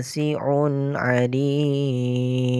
واسع عليم.